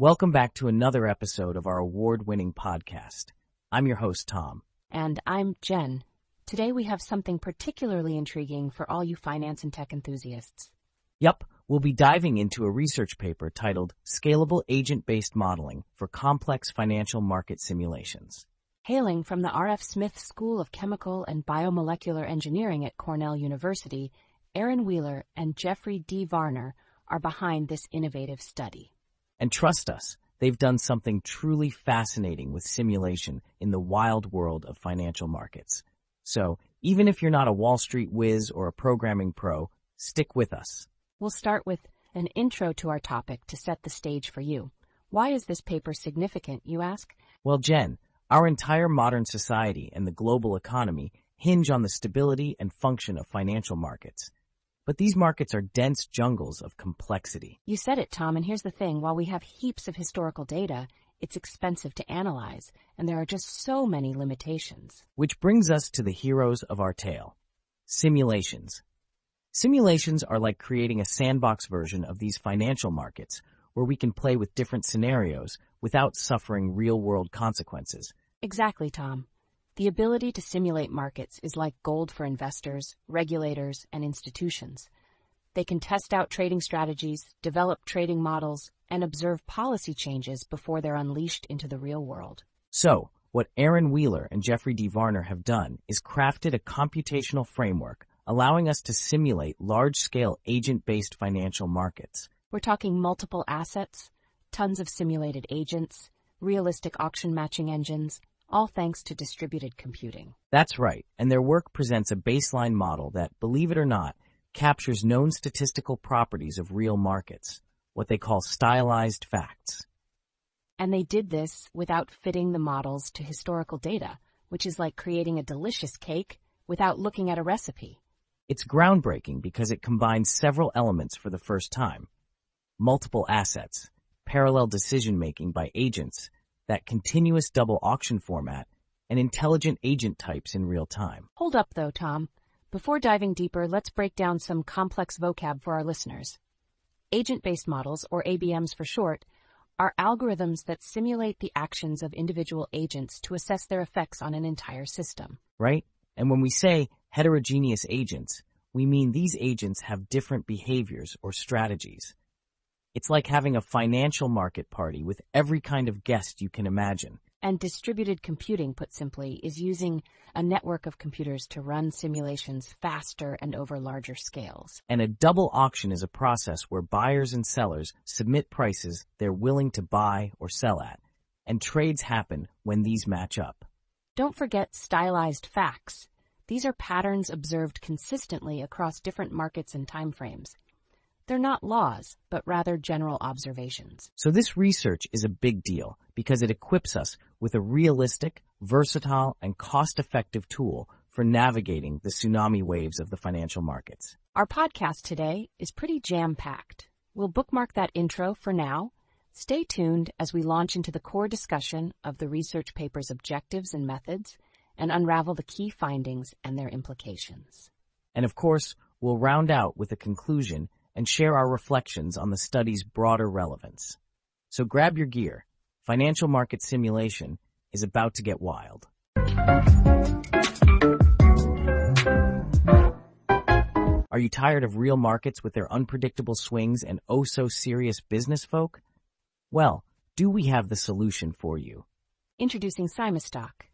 Welcome back to another episode of our award-winning podcast. I'm your host, Tom. And I'm Jen. Today we have something particularly intriguing for all you finance and tech enthusiasts. Yup, we'll be diving into a research paper titled Scalable Agent-Based Modeling for Complex Financial Market Simulations. Hailing from the R.F. Smith School of Chemical and Biomolecular Engineering at Cornell University, Aaron Wheeler and Jeffrey D. Varner are behind this innovative study. And trust us, they've done something truly fascinating with simulation in the wild world of financial markets. So, even if you're not a Wall Street whiz or a programming pro, stick with us. We'll start with an intro to our topic to set the stage for you. Why is this paper significant, you ask? Well, Jen, our entire modern society and the global economy hinge on the stability and function of financial markets. But these markets are dense jungles of complexity. You said it, Tom, and here's the thing. While we have heaps of historical data, it's expensive to analyze, and there are just so many limitations. Which brings us to the heroes of our tale. Simulations. Simulations are like creating a sandbox version of these financial markets, where we can play with different scenarios without suffering real-world consequences. Exactly, Tom. The ability to simulate markets is like gold for investors, regulators, and institutions. They can test out trading strategies, develop trading models, and observe policy changes before they're unleashed into the real world. So, what Aaron Wheeler and Jeffrey D. Varner have done is crafted a computational framework allowing us to simulate large-scale agent-based financial markets. We're talking multiple assets, tons of simulated agents, realistic auction matching engines, all thanks to distributed computing. That's right, and their work presents a baseline model that, believe it or not, captures known statistical properties of real markets, what they call stylized facts. And they did this without fitting the models to historical data, which is like creating a delicious cake without looking at a recipe. It's groundbreaking because it combines several elements for the first time. Multiple assets, parallel decision-making by agents, that continuous double auction format, and intelligent agent types in real time. Hold up though, Tom. Before diving deeper, let's break down some complex vocab for our listeners. Agent-based models, or ABMs for short, are algorithms that simulate the actions of individual agents to assess their effects on an entire system. Right? And when we say heterogeneous agents, we mean these agents have different behaviors or strategies. It's like having a financial market party with every kind of guest you can imagine. And distributed computing, put simply, is using a network of computers to run simulations faster and over larger scales. And a double auction is a process where buyers and sellers submit prices they're willing to buy or sell at, and trades happen when these match up. Don't forget stylized facts. These are patterns observed consistently across different markets and timeframes. They're not laws, but rather general observations. So this research is a big deal because it equips us with a realistic, versatile, and cost-effective tool for navigating the tsunami waves of the financial markets. Our podcast today is pretty jam-packed. We'll bookmark that intro for now. Stay tuned as we launch into the core discussion of the research paper's objectives and methods and unravel the key findings and their implications. And of course, we'll round out with a conclusion and share our reflections on the study's broader relevance. So grab your gear. Financial market simulation is about to get wild. Are you tired of real markets with their unpredictable swings and oh so serious business folk? Well, do we have the solution for you? Introducing Simastock,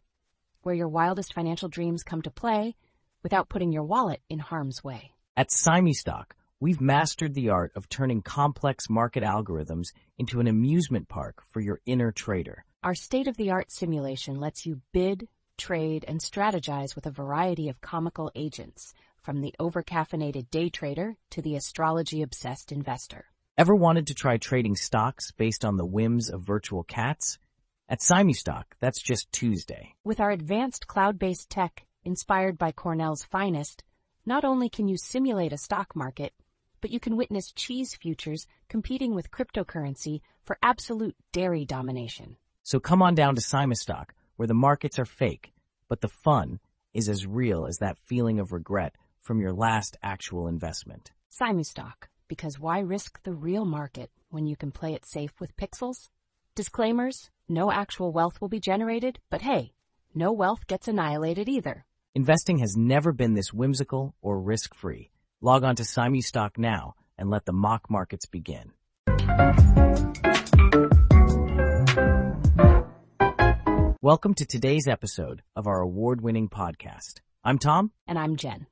where your wildest financial dreams come to play without putting your wallet in harm's way. At Simestock, We've mastered the art of turning complex market algorithms into an amusement park for your inner trader. Our state-of-the-art simulation lets you bid, trade, and strategize with a variety of comical agents, from the overcaffeinated day trader to the astrology-obsessed investor. Ever wanted to try trading stocks based on the whims of virtual cats? At Simustock, that's just Tuesday. With our advanced cloud-based tech, inspired by Cornell's finest, not only can you simulate a stock market, but you can witness cheese futures competing with cryptocurrency for absolute dairy domination. So come on down to Simastock, where the markets are fake, but the fun is as real as that feeling of regret from your last actual investment. Simustock, because why risk the real market when you can play it safe with pixels? Disclaimers, no actual wealth will be generated, but hey, no wealth gets annihilated either. Investing has never been this whimsical or risk-free. Log on to Simi Stock now and let the mock markets begin. Welcome to today's episode of our award-winning podcast. I'm Tom. And I'm Jen.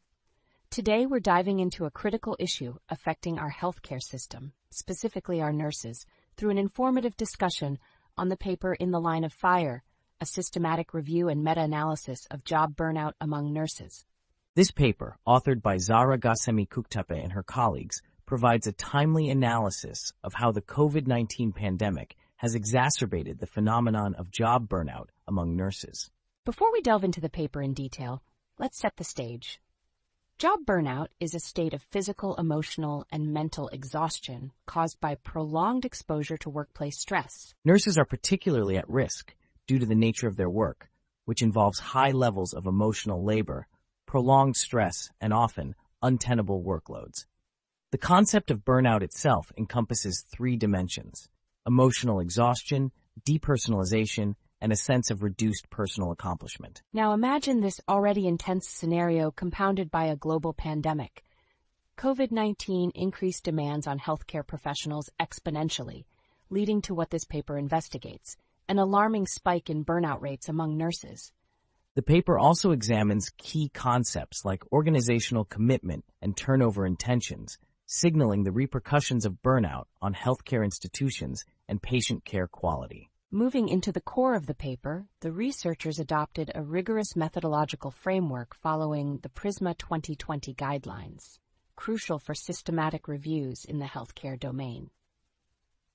Today we're diving into a critical issue affecting our healthcare system, specifically our nurses, through an informative discussion on the paper In the Line of Fire, a systematic review and meta-analysis of job burnout among nurses. This paper, authored by Zara Ghasemi Kuktepe and her colleagues, provides a timely analysis of how the COVID-19 pandemic has exacerbated the phenomenon of job burnout among nurses. Before we delve into the paper in detail, let's set the stage. Job burnout is a state of physical, emotional, and mental exhaustion caused by prolonged exposure to workplace stress. Nurses are particularly at risk due to the nature of their work, which involves high levels of emotional labor, prolonged stress, and often untenable workloads. The concept of burnout itself encompasses three dimensions emotional exhaustion, depersonalization, and a sense of reduced personal accomplishment. Now imagine this already intense scenario compounded by a global pandemic. COVID-19 increased demands on healthcare professionals exponentially, leading to what this paper investigates, an alarming spike in burnout rates among nurses. The paper also examines key concepts like organizational commitment and turnover intentions, signaling the repercussions of burnout on healthcare institutions and patient care quality. Moving into the core of the paper, the researchers adopted a rigorous methodological framework following the PRISMA 2020 guidelines, crucial for systematic reviews in the healthcare domain.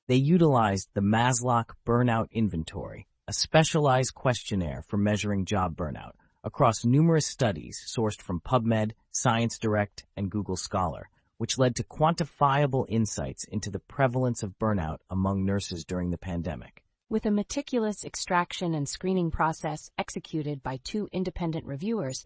They utilized the Maslach Burnout Inventory, a specialized questionnaire for measuring job burnout, across numerous studies sourced from PubMed, ScienceDirect, and Google Scholar, which led to quantifiable insights into the prevalence of burnout among nurses during the pandemic. With a meticulous extraction and screening process executed by two independent reviewers,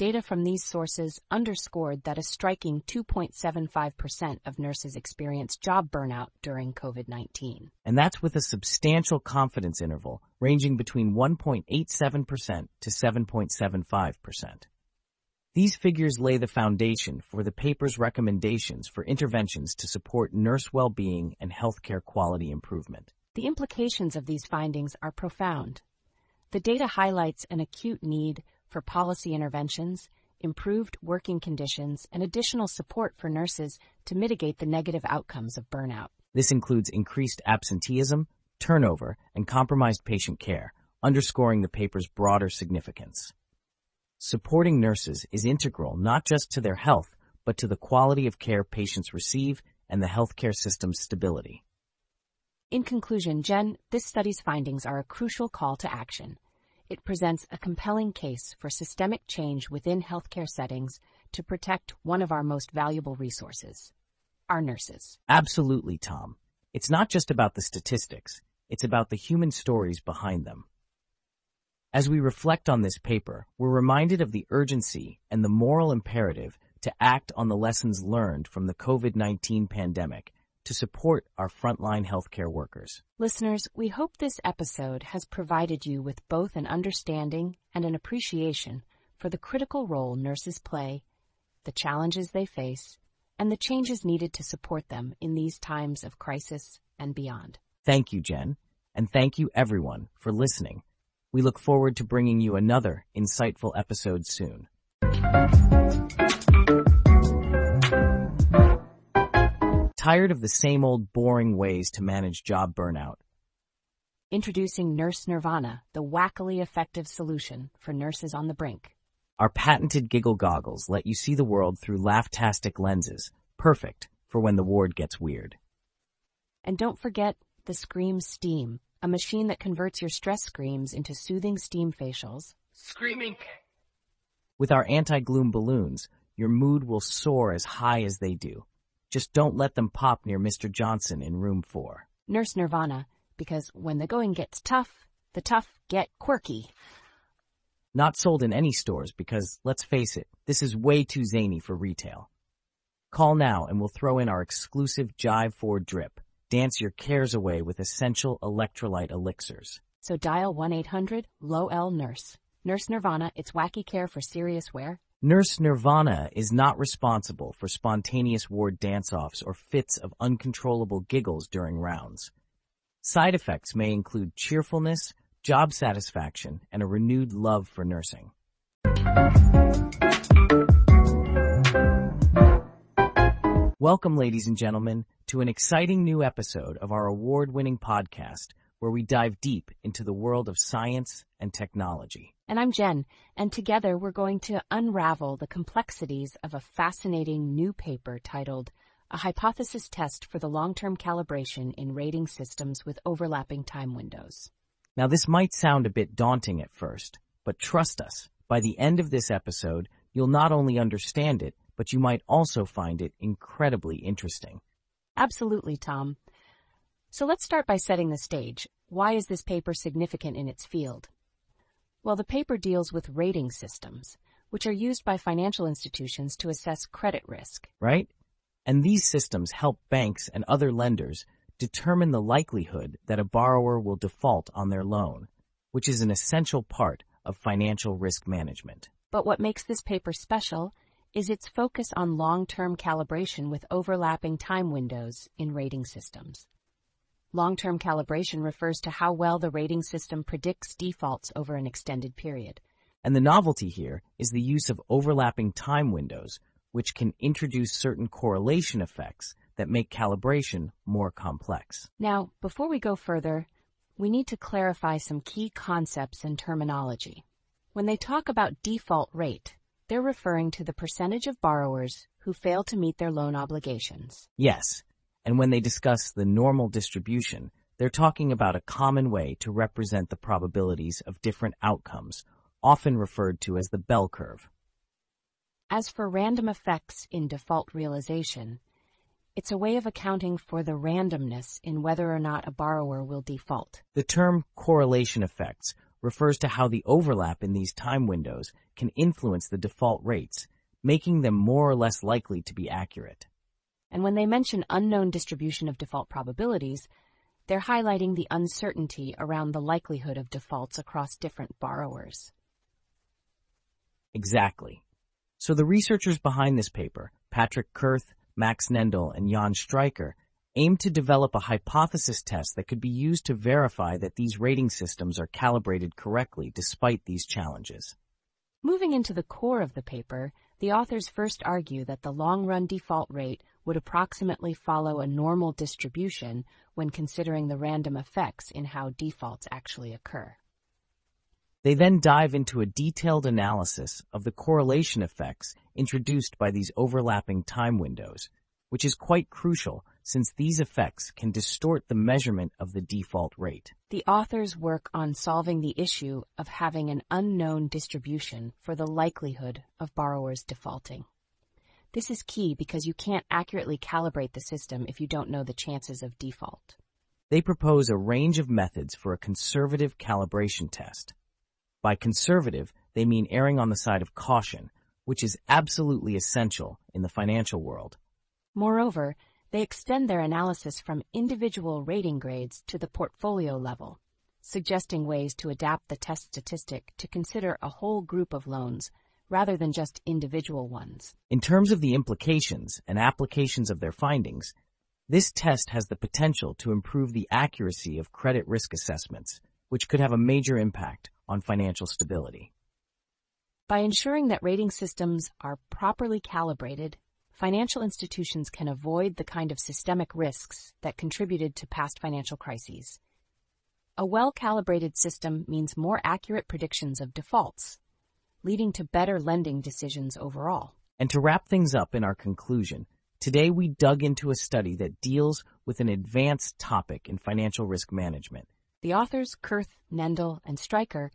data from these sources underscored that a striking 2.75% of nurses experienced job burnout during COVID-19. And that's with a substantial confidence interval ranging between 1.87% to 7.75%. These figures lay the foundation for the paper's recommendations for interventions to support nurse well-being and healthcare quality improvement. The implications of these findings are profound. The data highlights an acute need for policy interventions, improved working conditions, and additional support for nurses to mitigate the negative outcomes of burnout. This includes increased absenteeism, turnover, and compromised patient care, underscoring the paper's broader significance. Supporting nurses is integral not just to their health, but to the quality of care patients receive and the healthcare system's stability. In conclusion, Jen, this study's findings are a crucial call to action. It presents a compelling case for systemic change within healthcare settings to protect one of our most valuable resources, our nurses. Absolutely, Tom. It's not just about the statistics, it's about the human stories behind them. As we reflect on this paper, we're reminded of the urgency and the moral imperative to act on the lessons learned from the COVID-19 pandemic to support our frontline healthcare workers. Listeners, we hope this episode has provided you with both an understanding and an appreciation for the critical role nurses play, the challenges they face, and the changes needed to support them in these times of crisis and beyond. Thank you, Jen, and thank you everyone for listening we look forward to bringing you another insightful episode soon. Tired of the same old boring ways to manage job burnout? Introducing Nurse Nirvana, the wackily effective solution for nurses on the brink. Our patented giggle goggles let you see the world through laugh-tastic lenses, perfect for when the ward gets weird. And don't forget the Scream Steam, a machine that converts your stress screams into soothing steam facials. Screaming. With our anti-gloom balloons, your mood will soar as high as they do. Just don't let them pop near Mr. Johnson in room four. Nurse Nirvana, because when the going gets tough, the tough get quirky. Not sold in any stores because, let's face it, this is way too zany for retail. Call now and we'll throw in our exclusive Jive 4 drip. Dance your cares away with essential electrolyte elixirs. So dial 1-800-LOW-L-NURSE. Nurse Nirvana, it's wacky care for serious wear. Nurse Nirvana is not responsible for spontaneous ward dance-offs or fits of uncontrollable giggles during rounds. Side effects may include cheerfulness, job satisfaction, and a renewed love for nursing. Welcome, ladies and gentlemen, to an exciting new episode of our award-winning podcast where we dive deep into the world of science and technology. And I'm Jen, and together we're going to unravel the complexities of a fascinating new paper titled A Hypothesis Test for the Long-Term Calibration in Rating Systems with Overlapping Time Windows. Now, this might sound a bit daunting at first, but trust us, by the end of this episode, you'll not only understand it, but you might also find it incredibly interesting. Absolutely, Tom. So let's start by setting the stage. Why is this paper significant in its field? Well, the paper deals with rating systems, which are used by financial institutions to assess credit risk. Right? And these systems help banks and other lenders determine the likelihood that a borrower will default on their loan, which is an essential part of financial risk management. But what makes this paper special is its focus on long-term calibration with overlapping time windows in rating systems. Long-term calibration refers to how well the rating system predicts defaults over an extended period. And the novelty here is the use of overlapping time windows, which can introduce certain correlation effects that make calibration more complex. Now, before we go further, we need to clarify some key concepts and terminology. When they talk about default rate, they're referring to the percentage of borrowers who fail to meet their loan obligations. Yes, and when they discuss the normal distribution, they're talking about a common way to represent the probabilities of different outcomes, often referred to as the bell curve. As for random effects in default realization, it's a way of accounting for the randomness in whether or not a borrower will default. The term correlation effects refers to how the overlap in these time windows can influence the default rates, making them more or less likely to be accurate. And when they mention unknown distribution of default probabilities, they're highlighting the uncertainty around the likelihood of defaults across different borrowers. Exactly. So the researchers behind this paper, Patrick Kurth, Max Nendel, and Jan Streicher, aimed to develop a hypothesis test that could be used to verify that these rating systems are calibrated correctly despite these challenges. Moving into the core of the paper, the authors first argue that the long-run default rate would approximately follow a normal distribution when considering the random effects in how defaults actually occur. They then dive into a detailed analysis of the correlation effects introduced by these overlapping time windows, which is quite crucial since these effects can distort the measurement of the default rate. The authors work on solving the issue of having an unknown distribution for the likelihood of borrowers defaulting. This is key because you can't accurately calibrate the system if you don't know the chances of default. They propose a range of methods for a conservative calibration test. By conservative, they mean erring on the side of caution, which is absolutely essential in the financial world. Moreover, they extend their analysis from individual rating grades to the portfolio level, suggesting ways to adapt the test statistic to consider a whole group of loans rather than just individual ones. In terms of the implications and applications of their findings, this test has the potential to improve the accuracy of credit risk assessments, which could have a major impact on financial stability. By ensuring that rating systems are properly calibrated financial institutions can avoid the kind of systemic risks that contributed to past financial crises. A well-calibrated system means more accurate predictions of defaults, leading to better lending decisions overall. And to wrap things up in our conclusion, today we dug into a study that deals with an advanced topic in financial risk management. The authors, Kurth, Nendel, and Streicher,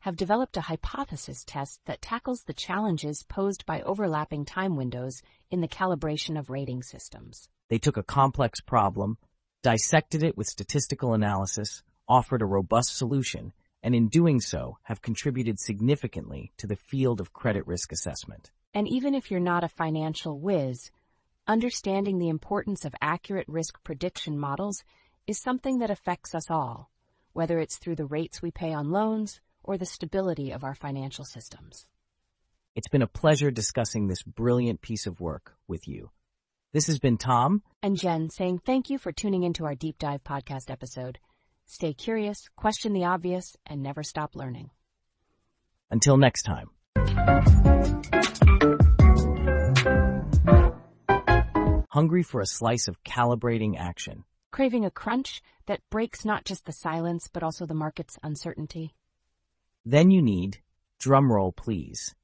have developed a hypothesis test that tackles the challenges posed by overlapping time windows in the calibration of rating systems. They took a complex problem, dissected it with statistical analysis, offered a robust solution, and in doing so have contributed significantly to the field of credit risk assessment. And even if you're not a financial whiz, Understanding the importance of accurate risk prediction models is something that affects us all, whether it's through the rates we pay on loans or the stability of our financial systems. It's been a pleasure discussing this brilliant piece of work with you. This has been Tom and Jen saying thank you for tuning into our deep dive podcast episode. Stay curious, question the obvious, and never stop learning. Until next time. Hungry for a slice of calibrating action. Craving a crunch that breaks not just the silence, but also the market's uncertainty. Then you need, drumroll please.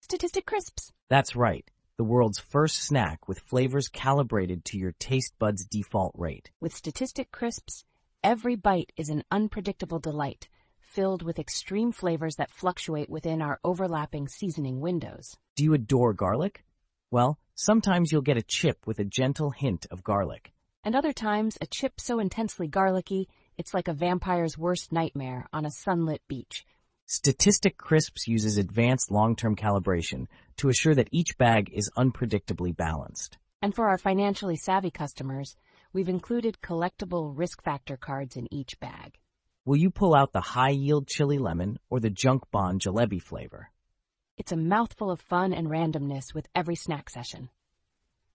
Statistic Crisps. That's right, the world's first snack with flavors calibrated to your taste buds' default rate. With Statistic Crisps, every bite is an unpredictable delight, filled with extreme flavors that fluctuate within our overlapping seasoning windows. Do you adore garlic? Well, sometimes you'll get a chip with a gentle hint of garlic. And other times, a chip so intensely garlicky, it's like a vampire's worst nightmare on a sunlit beach. Statistic Crisps uses advanced long-term calibration to assure that each bag is unpredictably balanced. And for our financially savvy customers, we've included collectible risk factor cards in each bag. Will you pull out the high-yield chili lemon or the junk bond jalebi flavor? It's a mouthful of fun and randomness with every snack session.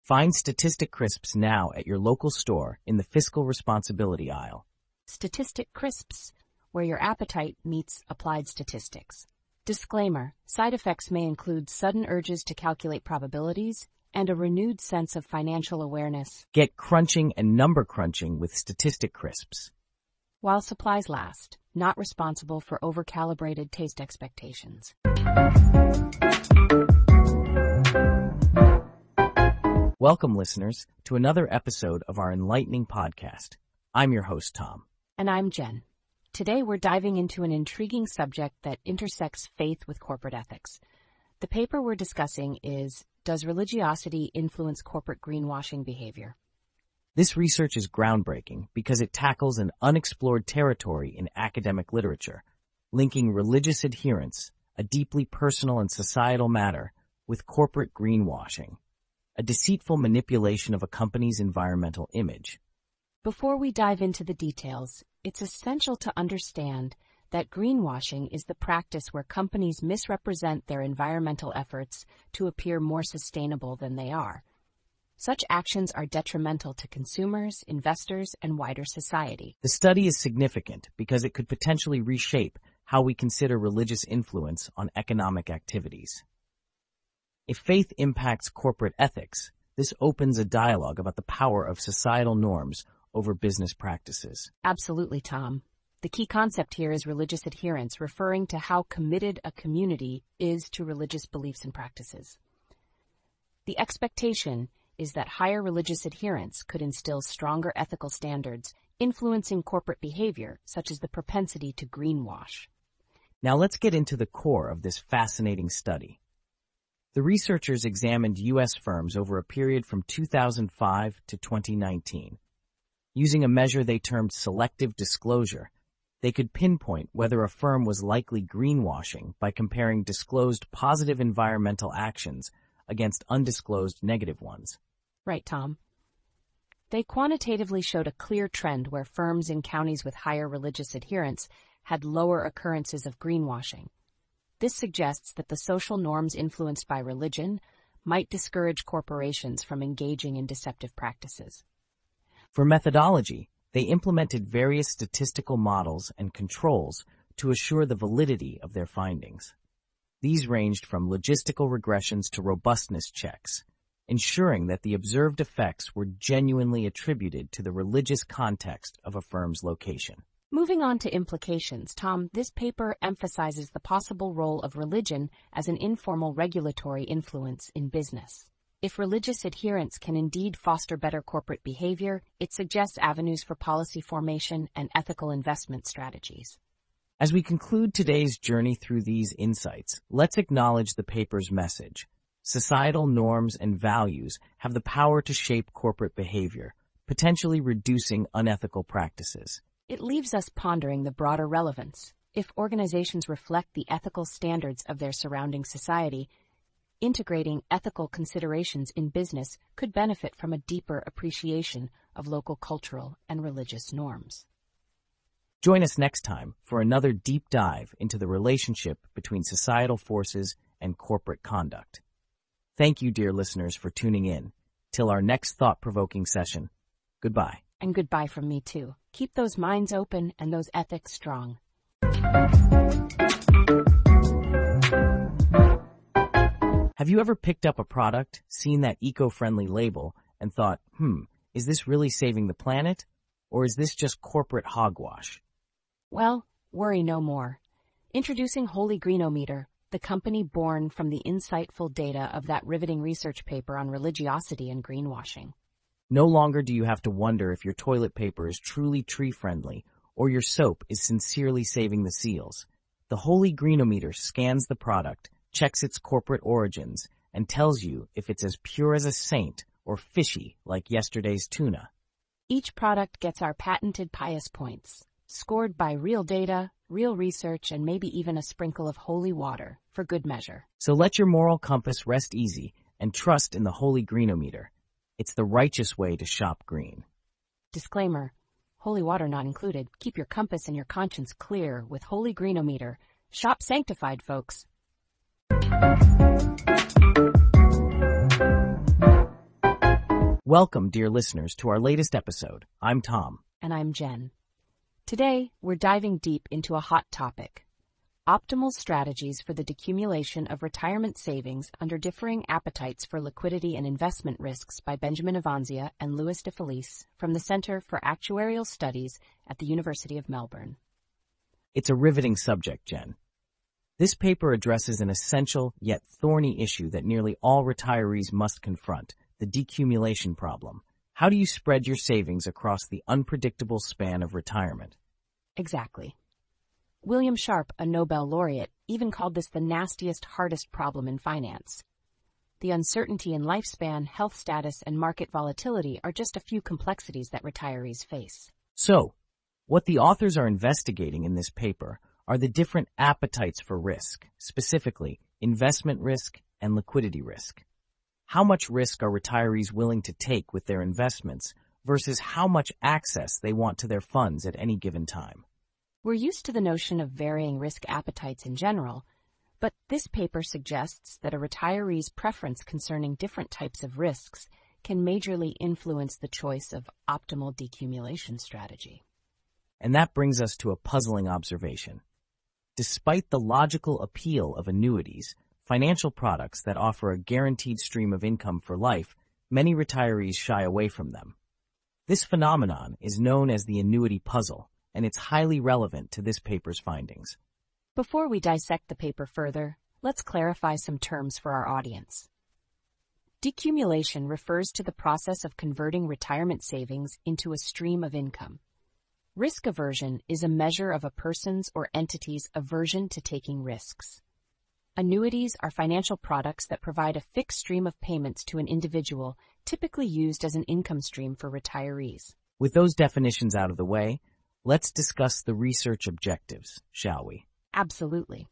Find Statistic Crisps now at your local store in the fiscal responsibility aisle. Statistic Crisps, where your appetite meets applied statistics. Disclaimer, side effects may include sudden urges to calculate probabilities and a renewed sense of financial awareness. Get crunching and number crunching with Statistic Crisps. While supplies last, not responsible for over-calibrated taste expectations. Welcome, listeners, to another episode of our enlightening podcast. I'm your host, Tom. And I'm Jen. Today we're diving into an intriguing subject that intersects faith with corporate ethics. The paper we're discussing is Does Religiosity Influence Corporate Greenwashing Behavior? This research is groundbreaking because it tackles an unexplored territory in academic literature, linking religious adherence, a deeply personal and societal matter, with corporate greenwashing, a deceitful manipulation of a company's environmental image. Before we dive into the details, it's essential to understand that greenwashing is the practice where companies misrepresent their environmental efforts to appear more sustainable than they are. Such actions are detrimental to consumers, investors, and wider society. The study is significant because it could potentially reshape how we consider religious influence on economic activities. If faith impacts corporate ethics, this opens a dialogue about the power of societal norms over business practices. Absolutely, Tom. The key concept here is religious adherence, referring to how committed a community is to religious beliefs and practices. The expectation is that higher religious adherence could instill stronger ethical standards, influencing corporate behavior, such as the propensity to greenwash. Now let's get into the core of this fascinating study. The researchers examined U.S. firms over a period from 2005 to 2019 Using a measure they termed selective disclosure, they could pinpoint whether a firm was likely greenwashing by comparing disclosed positive environmental actions against undisclosed negative ones. Right, Tom. They quantitatively showed a clear trend where firms in counties with higher religious adherence had lower occurrences of greenwashing. This suggests that the social norms influenced by religion might discourage corporations from engaging in deceptive practices. For methodology, they implemented various statistical models and controls to assure the validity of their findings. These ranged from logistical regressions to robustness checks, ensuring that the observed effects were genuinely attributed to the religious context of a firm's location. Moving on to implications, Tom, this paper emphasizes the possible role of religion as an informal regulatory influence in business. If religious adherence can indeed foster better corporate behavior, it suggests avenues for policy formation and ethical investment strategies. As we conclude today's journey through these insights, let's acknowledge the paper's message. Societal norms and values have the power to shape corporate behavior, potentially reducing unethical practices. It leaves us pondering the broader relevance. If organizations reflect the ethical standards of their surrounding society, integrating ethical considerations in business could benefit from a deeper appreciation of local cultural and religious norms. Join us next time for another deep dive into the relationship between societal forces and corporate conduct. Thank you, dear listeners, for tuning in. Till our next thought-provoking session. Goodbye. And goodbye from me too. Keep those minds open and those ethics strong. Have you ever picked up a product, seen that eco-friendly label, and thought, hmm, is this really saving the planet? Or is this just corporate hogwash? Well, worry no more. Introducing Holy Greenometer, the company born from the insightful data of that riveting research paper on religiosity and greenwashing. No longer do you have to wonder if your toilet paper is truly tree-friendly or your soap is sincerely saving the seals. The Holy Greenometer scans the product, checks its corporate origins, and tells you if it's as pure as a saint or fishy like yesterday's tuna. Each product gets our patented pious points, scored by real data, real research, and maybe even a sprinkle of holy water for good measure. So let your moral compass rest easy and trust in the Holy Greenometer. It's the righteous way to shop green. Disclaimer. Holy water not included. Keep your compass and your conscience clear with Holy Greenometer. Shop sanctified, folks. Welcome, dear listeners, to our latest episode. I'm Tom. And I'm Jen. Today, we're diving deep into a hot topic optimal strategies for the decumulation of retirement savings under differing appetites for liquidity and investment risks by Benjamin Avanzi and Lewis de Felice from the Center for Actuarial Studies at the University of Melbourne. It's a riveting subject, Jen. This paper addresses an essential yet thorny issue that nearly all retirees must confront, the decumulation problem. How do you spread your savings across the unpredictable span of retirement? Exactly. William Sharpe, a Nobel laureate, even called this the nastiest, hardest problem in finance. The uncertainty in lifespan, health status, and market volatility are just a few complexities that retirees face. So, what the authors are investigating in this paper are the different appetites for risk, specifically investment risk and liquidity risk. How much risk are retirees willing to take with their investments versus how much access they want to their funds at any given time? We're used to the notion of varying risk appetites in general, but this paper suggests that a retiree's preference concerning different types of risks can majorly influence the choice of optimal decumulation strategy. And that brings us to a puzzling observation. Despite the logical appeal of annuities, financial products that offer a guaranteed stream of income for life, many retirees shy away from them. This phenomenon is known as the annuity puzzle, and it's highly relevant to this paper's findings. Before we dissect the paper further, let's clarify some terms for our audience. Decumulation refers to the process of converting retirement savings into a stream of income. Risk aversion is a measure of a person's or entity's aversion to taking risks. Annuities are financial products that provide a fixed stream of payments to an individual, typically used as an income stream for retirees. With those definitions out of the way, Let's discuss the research objectives, shall we? Absolutely.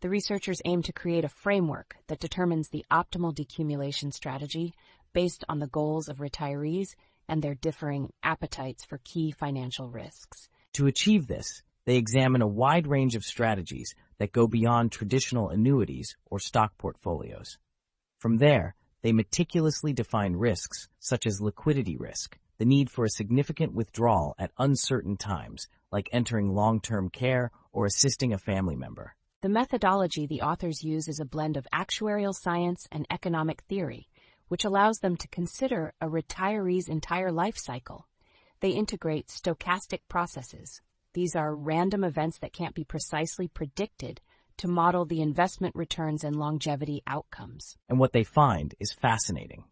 The researchers aim to create a framework that determines the optimal decumulation strategy based on the goals of retirees and their differing appetites for key financial risks. To achieve this, they examine a wide range of strategies that go beyond traditional annuities or stock portfolios. From there, they meticulously define risks such as liquidity risk, the need for a significant withdrawal at uncertain times, like entering long-term care or assisting a family member. The methodology the authors use is a blend of actuarial science and economic theory, which allows them to consider a retiree's entire life cycle. They integrate stochastic processes. These are random events that can't be precisely predicted to model the investment returns and longevity outcomes. And what they find is fascinating.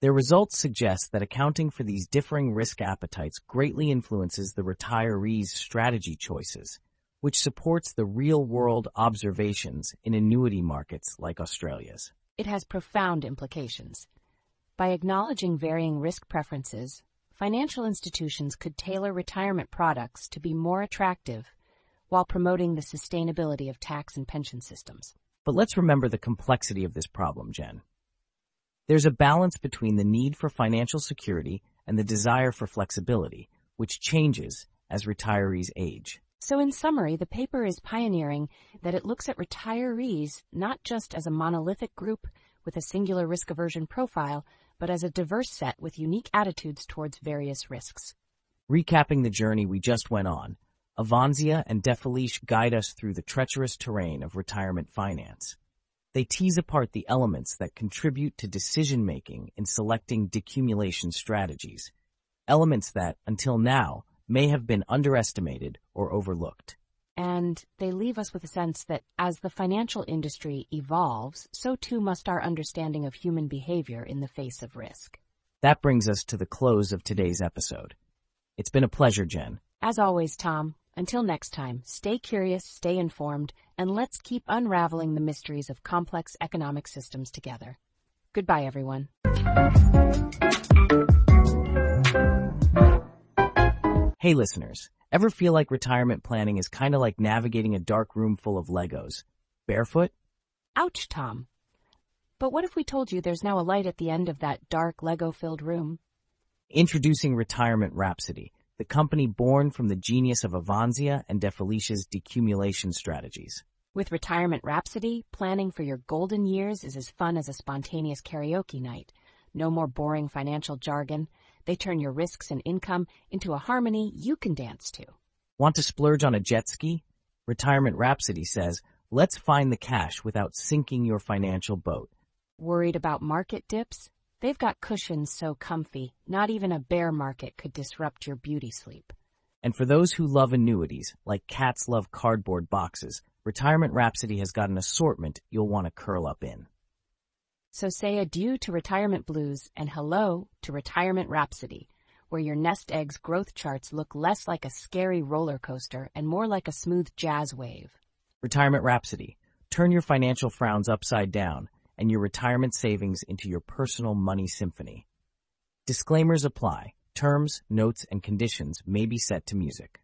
Their results suggest that accounting for these differing risk appetites greatly influences the retiree's strategy choices, which supports the real-world observations in annuity markets like Australia's. It has profound implications. By acknowledging varying risk preferences, financial institutions could tailor retirement products to be more attractive while promoting the sustainability of tax and pension systems. But let's remember the complexity of this problem, Jen. There's a balance between the need for financial security and the desire for flexibility, which changes as retirees age. So in summary, the paper is pioneering that it looks at retirees not just as a monolithic group with a singular risk aversion profile, but as a diverse set with unique attitudes towards various risks. Recapping the journey we just went on, Avanzi and Defelice guide us through the treacherous terrain of retirement finance. They tease apart the elements that contribute to decision-making in selecting decumulation strategies, elements that, until now, may have been underestimated or overlooked. And they leave us with a sense that as the financial industry evolves, so too must our understanding of human behavior in the face of risk. That brings us to the close of today's episode. It's been a pleasure, Jen. As always, Tom, until next time, stay curious, stay informed, and let's keep unraveling the mysteries of complex economic systems together. Goodbye, everyone. Hey listeners, ever feel like retirement planning is kind of like navigating a dark room full of Legos? Barefoot? Ouch, Tom. But what if we told you there's now a light at the end of that dark Lego-filled room? Introducing Retirement Rhapsody, the company born from the genius of Avanzi and Defelice's decumulation strategies. With Retirement Rhapsody, planning for your golden years is as fun as a spontaneous karaoke night. No more boring financial jargon. They turn your risks and income into a harmony you can dance to. Want to splurge on a jet ski? Retirement Rhapsody says, let's find the cash without sinking your financial boat. Worried about market dips? They've got cushions so comfy, not even a bear market could disrupt your beauty sleep. And for those who love annuities, like cats love cardboard boxes, Retirement Rhapsody has got an assortment you'll want to curl up in. So say adieu to retirement blues and hello to retirement rhapsody, where your nest egg's growth charts look less like a scary roller coaster and more like a smooth jazz wave. Retirement Rhapsody. Turn your financial frowns upside down and your retirement savings into your personal money symphony. Disclaimers apply. Terms, notes, and conditions may be set to music.